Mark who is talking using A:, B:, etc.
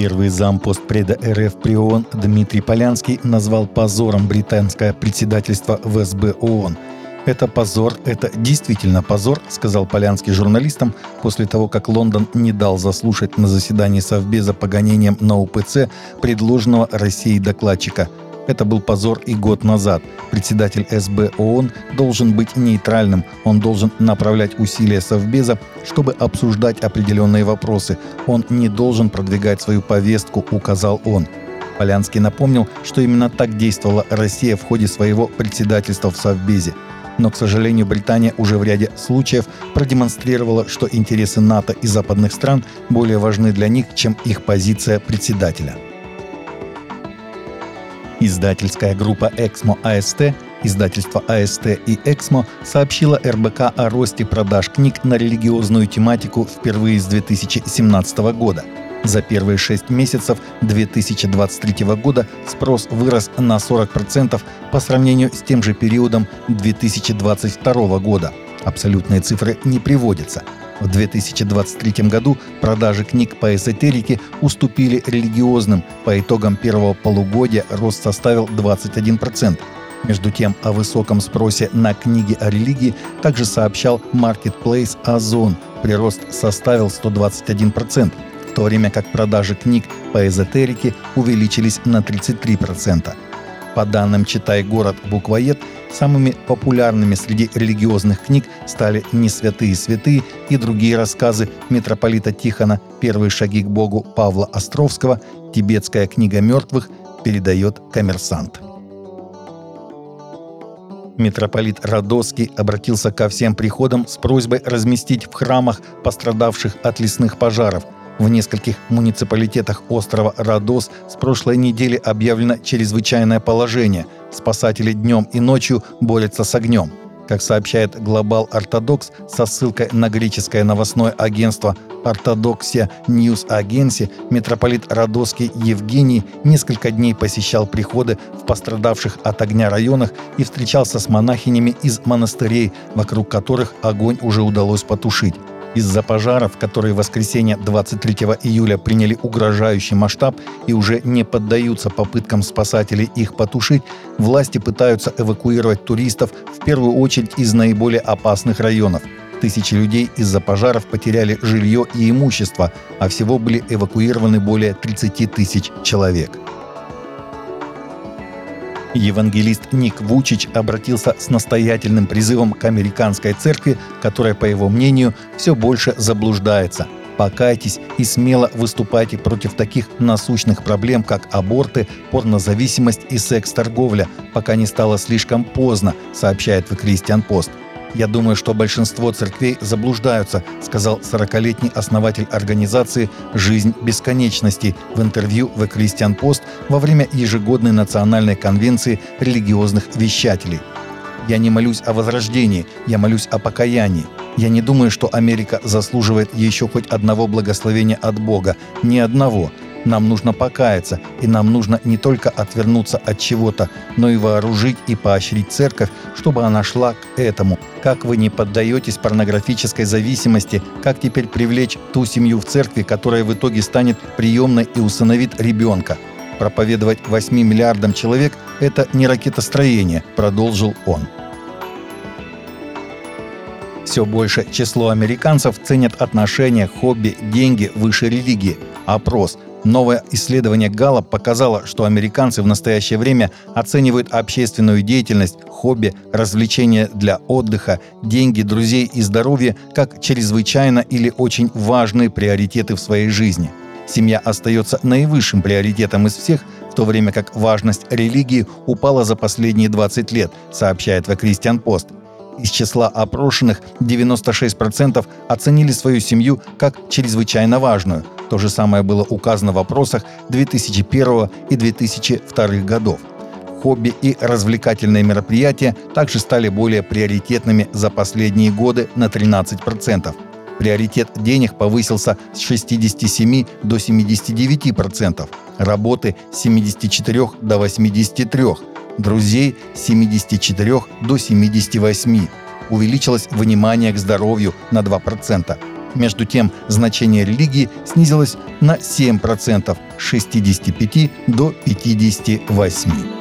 A: Первый зампост преда РФ при ООН Дмитрий Полянский назвал позором британское председательство в СБ ООН. «Это позор, это действительно позор», — сказал Полянский журналистам после того, как Лондон не дал заслушать на заседании Совбеза по гонениям на УПЦ предложенного Россией докладчика — это был позор и год назад. Председатель СБ ООН должен быть нейтральным. Он должен направлять усилия Совбеза, чтобы обсуждать определенные вопросы. Он не должен продвигать свою повестку, указал он. Полянский напомнил, что именно так действовала Россия в ходе своего председательства в Совбезе. Но, к сожалению, Британия уже в ряде случаев продемонстрировала, что интересы НАТО и западных стран более важны для них, чем их позиция председателя. Издательская группа «Эксмо АСТ» Издательство АСТ и «Эксмо» сообщило РБК о росте продаж книг на религиозную тематику впервые с 2017 года. За первые шесть месяцев 2023 года спрос вырос на 40% по сравнению с тем же периодом 2022 года. Абсолютные цифры не приводятся – в 2023 году продажи книг по эзотерике уступили религиозным. По итогам первого полугодия рост составил 21%. Между тем, о высоком спросе на книги о религии также сообщал Marketplace Озон. Прирост составил 121%, в то время как продажи книг по эзотерике увеличились на 33%. По данным «Читай город» буквоед, самыми популярными среди религиозных книг стали «Не святые святые» и другие рассказы митрополита Тихона «Первые шаги к Богу» Павла Островского, «Тибетская книга мертвых» передает коммерсант. Митрополит Радоский обратился ко всем приходам с просьбой разместить в храмах пострадавших от лесных пожаров – в нескольких муниципалитетах острова Родос с прошлой недели объявлено чрезвычайное положение. Спасатели днем и ночью борются с огнем. Как сообщает Global Orthodox со ссылкой на греческое новостное агентство Ортодоксия News Agency, митрополит Родосский Евгений несколько дней посещал приходы в пострадавших от огня районах и встречался с монахинями из монастырей, вокруг которых огонь уже удалось потушить. Из-за пожаров, которые в воскресенье 23 июля приняли угрожающий масштаб и уже не поддаются попыткам спасателей их потушить, власти пытаются эвакуировать туристов в первую очередь из наиболее опасных районов. Тысячи людей из-за пожаров потеряли жилье и имущество, а всего были эвакуированы более 30 тысяч человек. Евангелист Ник Вучич обратился с настоятельным призывом к американской церкви, которая, по его мнению, все больше заблуждается. Покайтесь и смело выступайте против таких насущных проблем, как аборты, порнозависимость и секс-торговля, пока не стало слишком поздно, сообщает The Christian Post. «Я думаю, что большинство церквей заблуждаются», сказал 40-летний основатель организации «Жизнь бесконечности» в интервью в Christian Post во время ежегодной национальной конвенции религиозных вещателей. «Я не молюсь о возрождении, я молюсь о покаянии. Я не думаю, что Америка заслуживает еще хоть одного благословения от Бога. Ни одного. Нам нужно покаяться, и нам нужно не только отвернуться от чего-то, но и вооружить и поощрить церковь, чтобы она шла к этому. Как вы не поддаетесь порнографической зависимости, как теперь привлечь ту семью в церкви, которая в итоге станет приемной и усыновит ребенка. Проповедовать 8 миллиардам человек – это не ракетостроение, продолжил он. Все больше число американцев ценят отношения, хобби, деньги выше религии. Опрос – Новое исследование Галла показало, что американцы в настоящее время оценивают общественную деятельность, хобби, развлечения для отдыха, деньги, друзей и здоровье как чрезвычайно или очень важные приоритеты в своей жизни. Семья остается наивысшим приоритетом из всех, в то время как важность религии упала за последние 20 лет, сообщает The Christian Post. Из числа опрошенных 96% оценили свою семью как чрезвычайно важную. То же самое было указано в вопросах 2001 и 2002 годов. Хобби и развлекательные мероприятия также стали более приоритетными за последние годы на 13%. Приоритет денег повысился с 67 до 79%, работы с 74 до 83%, друзей с 74 до 78. Увеличилось внимание к здоровью на 2%. Между тем, значение религии снизилось на 7% с 65 до 58%.